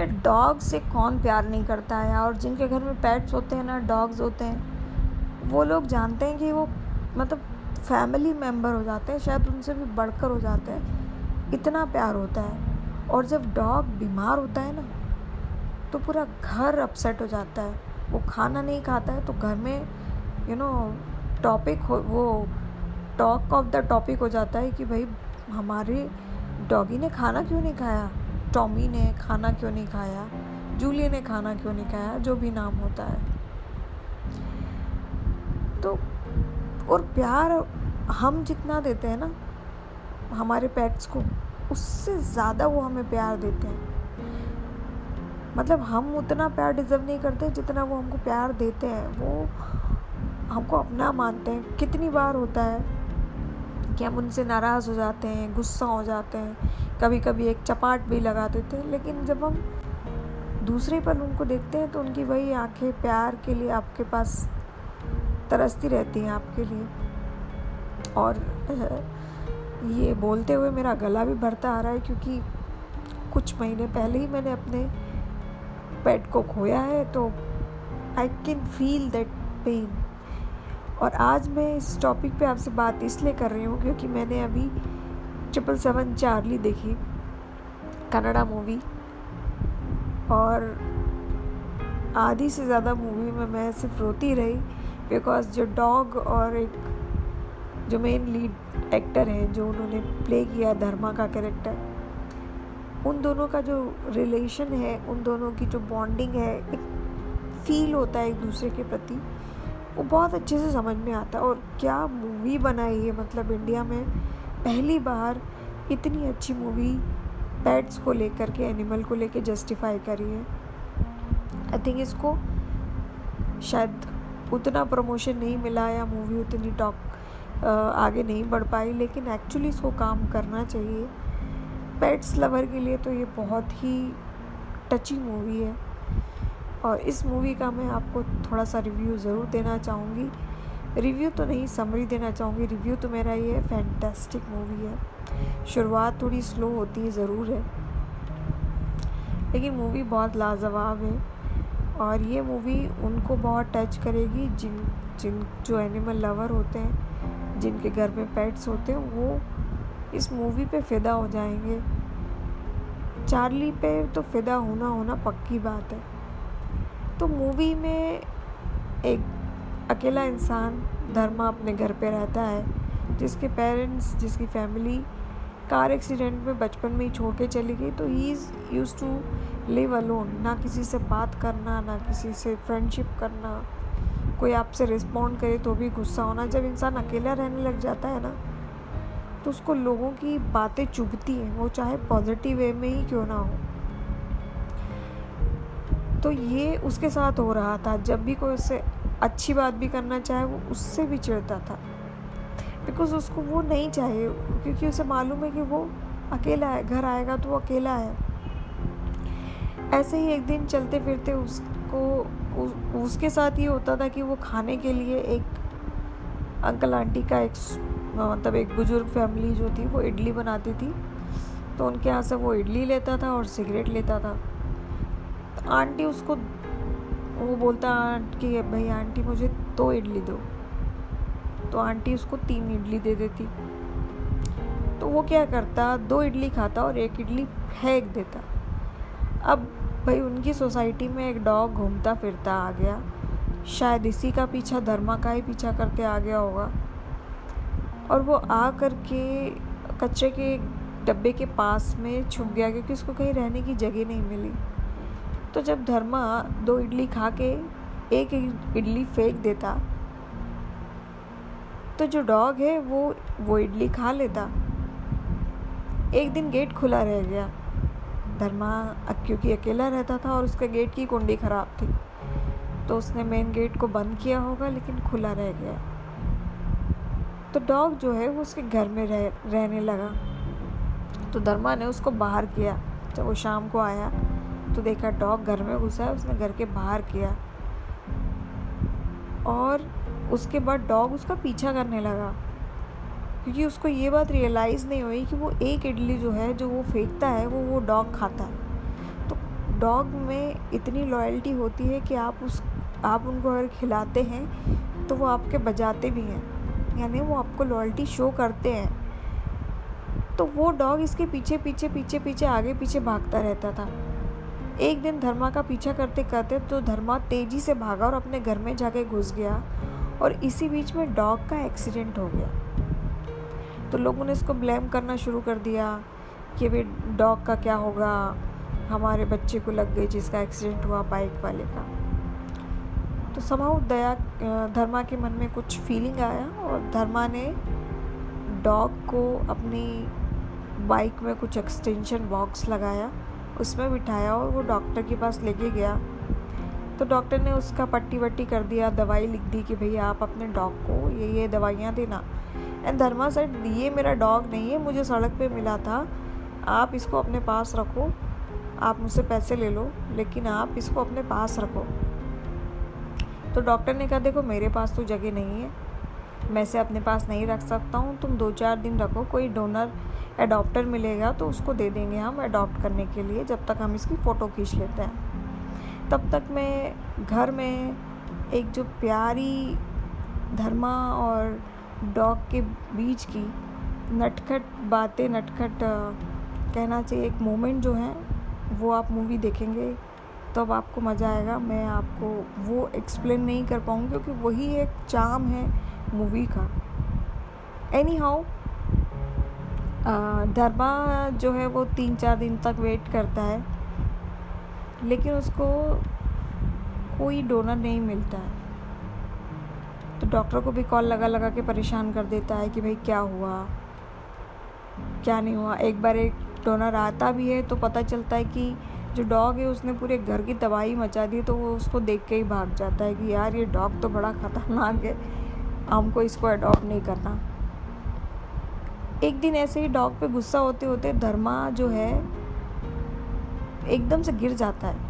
कि डॉग से कौन प्यार नहीं करता है? और जिनके घर में पेट्स होते हैं ना डॉग्स होते हैं, वो लोग जानते हैं कि वो मतलब फैमिली मेंबर हो जाते हैं, शायद उनसे भी बढ़कर हो जाते हैं। इतना प्यार होता है। और जब डॉग बीमार होता है ना तो पूरा घर अपसेट हो जाता है। वो खाना नहीं खाता है तो घर में यू नो टॉपिक हो, वो टॉक ऑफ़ द टॉपिक हो जाता है कि भाई, हमारे डॉगी ने खाना क्यों नहीं खाया? टॉमी ने खाना क्यों नहीं खाया? जूली ने खाना क्यों नहीं खाया? जो भी नाम होता है। तो और प्यार हम जितना देते हैं ना, हमारे पेट्स को, उससे ज़्यादा वो हमें प्यार देते हैं। मतलब हम उतना प्यार डिज़र्व नहीं करते जितना वो हमको प्यार देते हैं। वो हमको अपना मानते हैं। कितनी बार होता है कि हम उनसे नाराज़ हो जाते हैं, गुस्सा हो जाते हैं। कभी कभी एक चपाट भी लगा देते हैं, लेकिन जब हम दूसरे पर उनको देखते हैं तो उनकी वही आँखें प्यार के लिए आपके पास तरसती रहती हैं आपके लिए। और ये बोलते हुए मेरा गला भी भरता आ रहा है, क्योंकि कुछ महीने पहले ही मैंने अपने पेट को खोया है तो I can feel that pain और आज मैं इस टॉपिक पे आपसे बात इसलिए कर रही हूँ क्योंकि मैंने अभी ट्रिपल सेवन चार्ली देखी कनाडा मूवी और आधी से ज़्यादा मूवी में मैं सिर्फ़ रोती रही बिकॉज़ जो डॉग और एक जो मेन लीड एक्टर हैं, जो उन्होंने प्ले किया धर्मा का कैरेक्टर उन दोनों का जो रिलेशन है, उन दोनों की जो बॉन्डिंग है, एक फील होता है एक दूसरे के प्रति। वो बहुत अच्छे से समझ में आता है और क्या मूवी बनाई है मतलब इंडिया में पहली बार इतनी अच्छी मूवी पेट्स को लेकर के एनिमल को लेकर जस्टिफाई करी है। आई थिंक इसको शायद उतना प्रमोशन नहीं मिला या मूवी उतनी टॉक आगे नहीं बढ़ पाई, लेकिन एक्चुअली इसको काम करना चाहिए। पेट्स लवर के लिए तो ये बहुत ही टची मूवी है। और इस मूवी का मैं आपको थोड़ा सा रिव्यू ज़रूर देना चाहूँगी। रिव्यू तो नहीं समरी देना चाहूँगी। रिव्यू तो मेरा ये फैंटेस्टिक मूवी है। शुरुआत थोड़ी स्लो होती है, ज़रूर है। लेकिन मूवी बहुत लाजवाब है और ये मूवी उनको बहुत टच करेगी। जिन जिन जो एनिमल लवर होते हैं, जिनके घर में पेट्स होते हैं, वो इस मूवी पे फ़िदा हो जाएँगे। चार्ली पे तो फ़िदा होना होना पक्की बात है। तो मूवी में एक अकेला इंसान धर्मा अपने घर पे रहता है, जिसके पेरेंट्स जिसकी फैमिली कार एक्सीडेंट में बचपन में ही छोड़ के चली गई तो he is use to live alone ना किसी से बात करना, ना किसी से फ्रेंडशिप करना। कोई आपसे रिस्पॉन्ड करे तो भी गुस्सा होना। जब इंसान अकेला रहने लग जाता है ना तो उसको लोगों की बातें चुभती हैं, वो चाहे पॉजिटिव वे में ही क्यों ना हो। तो ये उसके साथ हो रहा था। जब भी कोई उससे अच्छी बात भी करना चाहे वो उससे भी चिड़ता था। बिकॉज़ उसको वो नहीं चाहिए क्योंकि उसे मालूम है कि वो अकेला है घर आएगा तो वो अकेला है। ऐसे ही एक दिन चलते फिरते उसको उस, उसके साथ ये होता था कि वो खाने के लिए एक अंकल आंटी का एक मतलब एक बुज़ुर्ग फैमिली जो थी वो इडली बनाती थी। तो उनके यहाँ से वो इडली लेता था और सिगरेट लेता था। आंटी उसको, वो बोलता कि, भाई आंटी मुझे दो इडली दो। तो आंटी उसको तीन इडली दे देती। तो वो क्या करता, दो इडली खाता और एक इडली फेंक देता। अब भाई उनकी सोसाइटी में एक डॉग घूमता फिरता आ गया। शायद इसी का पीछा धर्मा का ही पीछा करते आ गया होगा। और वो आ कर के कचरे के डब्बे के पास में छुप गया क्योंकि उसको कहीं रहने की जगह नहीं मिली। तो जब धर्मा दो इडली खा के एक इडली फेंक देता तो जो डॉग है वो वो इडली खा लेता। एक दिन गेट खुला रह गया। धर्मा क्योंकि अकेला रहता था और उसके गेट की कुंडी ख़राब थी तो उसने मेन गेट को बंद किया होगा, लेकिन खुला रह गया। तो डॉग जो है वो उसके घर में रह, रहने लगा। तो धर्मा ने उसको बाहर किया। जब वो शाम को आया तो देखा, डॉग घर में घुसा है, उसने घर के बाहर किया। और उसके बाद डॉग उसका पीछा करने लगा। क्योंकि उसको ये बात रियलाइज़ नहीं हुई कि वो एक इडली जो है, जो वो फेंकता है, वो वो डॉग खाता है। तो डॉग में इतनी लॉयल्टी होती है कि आप उस, आप उनको अगर खिलाते हैं तो वो आपके बजाते भी हैं। यानी वो आपको लॉयल्टी शो करते हैं। तो वो डॉग इसके पीछे पीछे पीछे पीछे, आगे पीछे भागता रहता था। एक दिन धर्मा का पीछा करते करते तो धर्मा तेज़ी से भागा और अपने घर में जाके घुस गया और इसी बीच में डॉग का एक्सीडेंट हो गया। तो लोगों ने इसको ब्लेम करना शुरू कर दिया कि भाई डॉग का क्या होगा, हमारे बच्चे को लग गई जिसका एक्सीडेंट हुआ बाइक वाले का। तो समाउ दया, धर्मा के मन में कुछ फीलिंग आया और धर्मा ने डॉग को अपनी बाइक में कुछ एक्सटेंशन बॉक्स लगाया। उसमें बिठाया और वो डॉक्टर के पास लेके गया। तो डॉक्टर ने उसका पट्टी वट्टी कर दिया, दवाई लिख दी कि भैया आप अपने डॉग को ये ये दवाइयाँ देना। एंड धर्मा सेड ये मेरा डॉग नहीं है, मुझे सड़क पे मिला था। आप इसको अपने पास रखो, आप मुझसे पैसे ले लो, लेकिन आप इसको अपने पास रखो। तो डॉक्टर ने कहा, देखो, मेरे पास तो जगह नहीं है। मैं इसे अपने पास नहीं रख सकता हूँ। तुम दो चार दिन रखो, कोई डोनर एडॉप्टर मिलेगा तो उसको दे देंगे हम अडॉप्ट करने के लिए, जब तक हम इसकी फ़ोटो खींच लेते हैं। तब तक मैं घर में एक जो प्यारी धर्मा और डॉग के बीच की नटखट बातें, नटखट कहना चाहिए, एक मोमेंट जो है, वो आप मूवी देखेंगे। तब आपको मज़ा आएगा। मैं आपको वो एक्सप्लेन नहीं कर पाऊँगी क्योंकि वही एक चाम है मूवी का। एनी हाउ धर्मा जो है वो तीन चार दिन तक वेट करता है, लेकिन उसको कोई डोनर नहीं मिलता है। तो डॉक्टर को भी कॉल लगा लगा के परेशान कर देता है कि भाई क्या हुआ, क्या नहीं हुआ। एक बार एक डोनर आता भी है तो पता चलता है कि जो डॉग है, उसने पूरे घर की तबाही मचा दी तो वो उसको देख के ही भाग जाता है कि यार, ये डॉग तो बड़ा ख़तरनाक है। हमको इसको अडॉप्ट नहीं करना। एक दिन ऐसे ही डॉग पे गुस्सा होते होते धर्मा जो है, एकदम से गिर जाता है।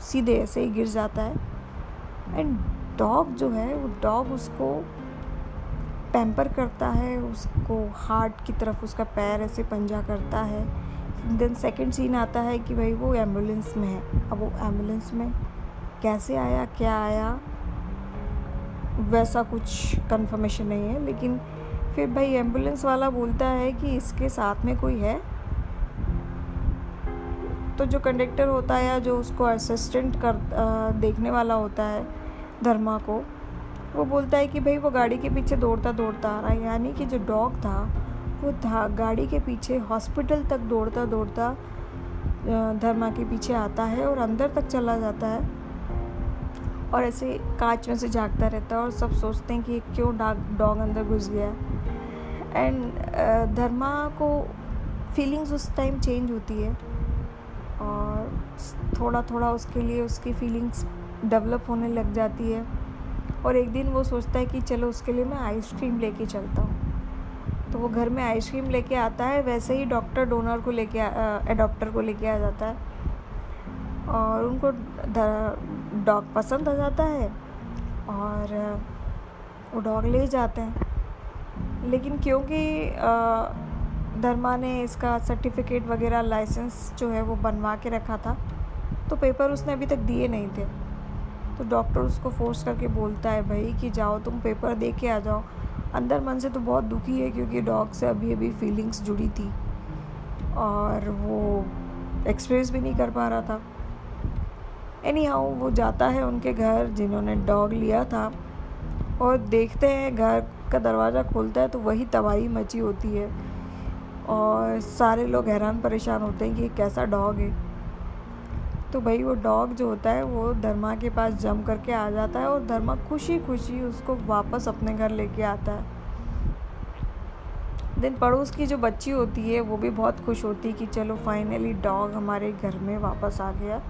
सीधे ऐसे ही गिर जाता है। एंड डॉग जो है, वो डॉग उसको पैम्पर करता है, उसको हार्ट की तरफ़ उसका पैर ऐसे पंजा करता है। देन सेकंड सीन आता है कि भाई वो एंबुलेंस में है। अब वो एंबुलेंस में कैसे आया, क्या आया, वैसा कुछ कंफर्मेशन नहीं है। लेकिन फिर भाई एंबुलेंस वाला बोलता है कि इसके साथ में कोई है? तो जो कंडक्टर होता है या जो उसको असिस्टेंट कर देखने वाला होता है, धर्मा को, वो बोलता है कि भाई वो गाड़ी के पीछे दौड़ता दौड़ता आ रहा है। यानी कि जो डॉग था वो था गाड़ी के पीछे, हॉस्पिटल तक दौड़ता दौड़ता धर्मा के पीछे आता है और अंदर तक चला जाता है। और ऐसे कांच में से जागता रहता है और सब सोचते हैं कि क्यों डॉग अंदर घुस गया। एंड धर्मा को फीलिंग्स उस टाइम चेंज होती है और थोड़ा थोड़ा उसके लिए उसकी फीलिंग्स डेवलप होने लग जाती है। और एक दिन वो सोचता है कि चलो उसके लिए मैं आइसक्रीम लेके चलता हूँ। तो वो घर में आइसक्रीम लेके आता है, वैसे ही डॉक्टर डोनर को लेके एडॉप्टर को लेके आ जाता है। और उनको डॉग पसंद आ जाता है और वो डॉग ले जाते हैं। लेकिन क्योंकि धर्मा ने इसका सर्टिफिकेट वगैरह लाइसेंस जो है वो बनवा के रखा था तो पेपर उसने अभी तक दिए नहीं थे। तो डॉक्टर उसको फोर्स करके बोलता है, भाई कि जाओ, तुम पेपर दे के आ जाओ। अंदर मन से तो बहुत दुखी है क्योंकि डॉग से अभी अभी फीलिंग्स जुड़ी थी। और वो एक्सप्रेस भी नहीं कर पा रहा था। एनी हाउ वो जाता है उनके घर जिन्होंने डॉग लिया था। और देखते हैं, घर का दरवाज़ा खोलता है तो वही तबाही मची होती है। और सारे लोग हैरान परेशान होते हैं कि कैसा डॉग है। तो भाई वो डॉग जो होता है, वो धर्मा के पास जम करके आ जाता है और धर्मा खुशी खुशी उसको वापस अपने घर लेके आता है। दिन पड़ोस की जो बच्ची होती है, वो भी बहुत खुश होती है कि चलो फाइनली डॉग हमारे घर में वापस आ गया।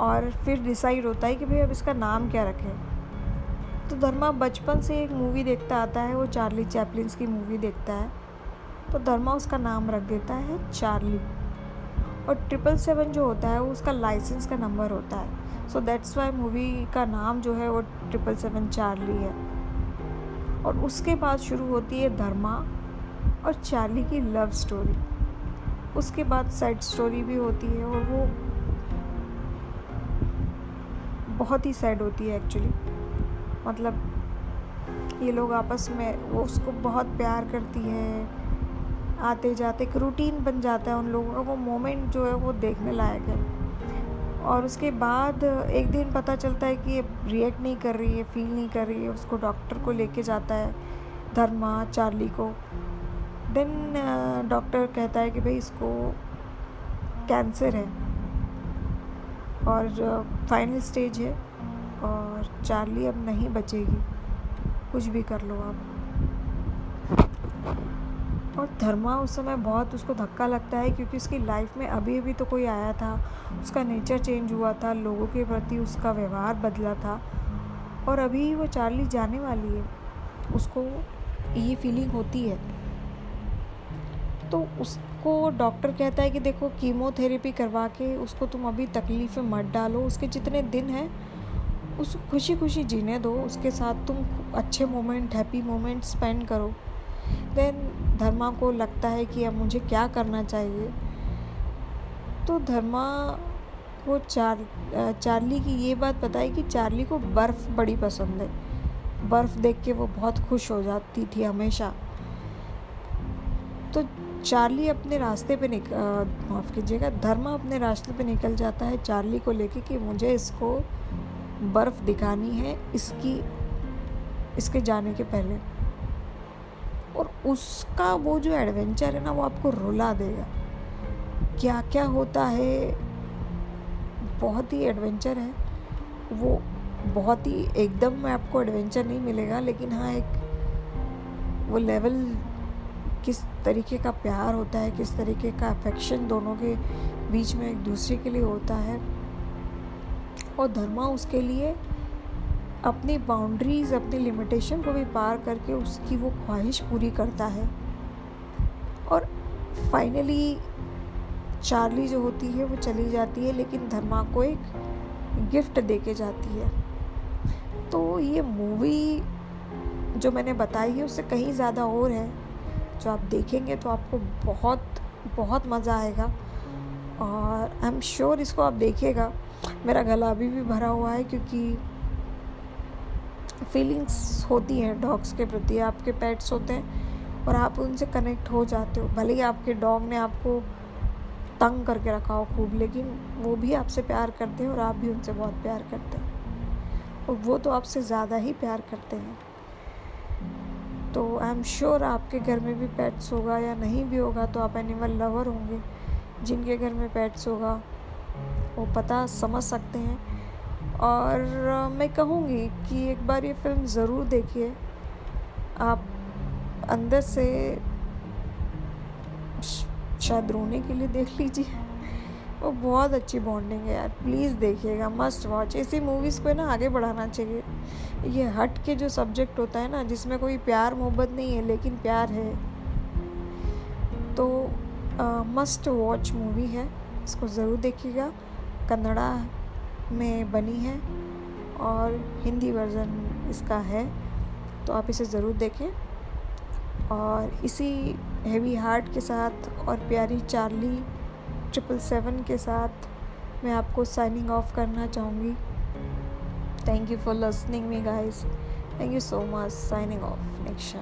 और फिर डिसाइड होता है कि भाई अब इसका नाम क्या रखें। तो धर्मा बचपन से एक मूवी देखता आता है, वो चार्ली चैपलिन्स की मूवी देखता है। तो धर्मा उसका नाम रख देता है चार्ली और ट्रिपल सेवन जो होता है, वो उसका लाइसेंस का नंबर होता है। सो दैट्स वाई मूवी का नाम जो है, वो ट्रिपल सेवन चार्ली है। और उसके बाद शुरू होती है धर्मा और चार्ली की लव स्टोरी उसके बाद साइड स्टोरी भी होती है और वो बहुत ही सैड होती है एक्चुअली मतलब ये लोग आपस में, वो उसको बहुत प्यार करती है। आते जाते एक रूटीन बन जाता है उन लोगों का, वो मोमेंट जो है वो देखने लायक है। और उसके बाद एक दिन पता चलता है कि ये रिएक्ट नहीं कर रही है फील नहीं कर रही है, उसको डॉक्टर को लेके जाता है, धर्मा, चार्ली को। देन डॉक्टर कहता है कि भाई इसको कैंसर है। और फाइनल स्टेज है और चार्ली अब नहीं बचेगी। कुछ भी कर लो आप। और धर्मा उस समय बहुत उसको धक्का लगता है क्योंकि उसकी लाइफ में अभी अभी तो कोई आया था, उसका नेचर चेंज हुआ था, लोगों के प्रति उसका व्यवहार बदला था और अभी वो चार्ली जाने वाली है, उसको ये फीलिंग होती है। तो उसको डॉक्टर कहता है कि देखो कीमोथेरेपी करवा के उसको तुम अभी तकलीफ़ में मत डालो, उसके जितने दिन हैं, उस खुशी खुशी जीने दो, उसके साथ तुम अच्छे मोमेंट हैप्पी मोमेंट स्पेंड करो। देन धर्मा को लगता है कि अब मुझे क्या करना चाहिए। तो धर्मा को चार चार्ली की ये बात पता है कि चार्ली को बर्फ़ बड़ी पसंद है। बर्फ़ देख के वो बहुत खुश हो जाती थी हमेशा। तो चार्ली अपने रास्ते पे निक माफ़ कीजिएगा, धर्मा अपने रास्ते पे निकल जाता है चार्ली को लेके कि मुझे इसको बर्फ़ दिखानी है इसकी, इसके जाने के पहले। और उसका वो जो एडवेंचर है ना, वो आपको रुला देगा। क्या क्या होता है? बहुत ही एडवेंचर है। वो बहुत ही एकदम में आपको एडवेंचर नहीं मिलेगा, लेकिन हाँ एक वो लेवल किस तरीके का प्यार होता है, किस तरीके का अफेक्शन दोनों के बीच में एक दूसरे के लिए होता है। और धर्मा उसके लिए अपनी बाउंड्रीज अपनी लिमिटेशन को भी पार करके उसकी वो ख्वाहिश पूरी करता है। और फाइनली चार्ली जो होती है, वो चली जाती है, लेकिन धर्मा को एक गिफ्ट दे के जाती है। तो ये मूवी जो मैंने बताई है, उससे कहीं ज़्यादा और है। जो आप देखेंगे तो आपको बहुत बहुत मज़ा आएगा। और आई एम श्योर इसको आप देखिएगा। मेरा गला अभी भी भरा हुआ है, क्योंकि फीलिंग्स होती हैं डॉग्स के प्रति आपके पेट्स होते हैं और आप उनसे कनेक्ट हो जाते हो। भले ही आपके डॉग ने आपको तंग करके रखा हो खूब, लेकिन वो भी आपसे प्यार करते हैं और आप भी उनसे बहुत प्यार करते हैं। और वो तो आपसे ज़्यादा ही प्यार करते हैं। तो आई एम श्योर आपके घर में भी पेट्स होगा या नहीं भी होगा तो आप एनिमल लवर होंगे। जिनके घर में पेट्स होगा, वो पता समझ सकते हैं और मैं कहूँगी कि एक बार ये फ़िल्म ज़रूर देखिए। आप अंदर से शायद रोने के लिए देख लीजिए। वो बहुत अच्छी बॉन्डिंग है यार प्लीज़ देखिएगा मस्ट वॉच ऐसी मूवीज़ को ना आगे बढ़ाना चाहिए। ये हट के जो सब्जेक्ट होता है ना, जिसमें कोई प्यार मोहब्बत नहीं है, लेकिन प्यार है। तो मस्ट वॉच मूवी है, इसको ज़रूर देखिएगा। कन्नड़ा में बनी है और हिंदी वर्ज़न इसका है तो आप इसे ज़रूर देखें। और इसी हैवी हार्ट के साथ और प्यारी चार्ली ट्रिपल सेवन के साथ मैं आपको साइनिंग ऑफ़ करना चाहूँगी। Thank you for listening me guys thank you so much signing off next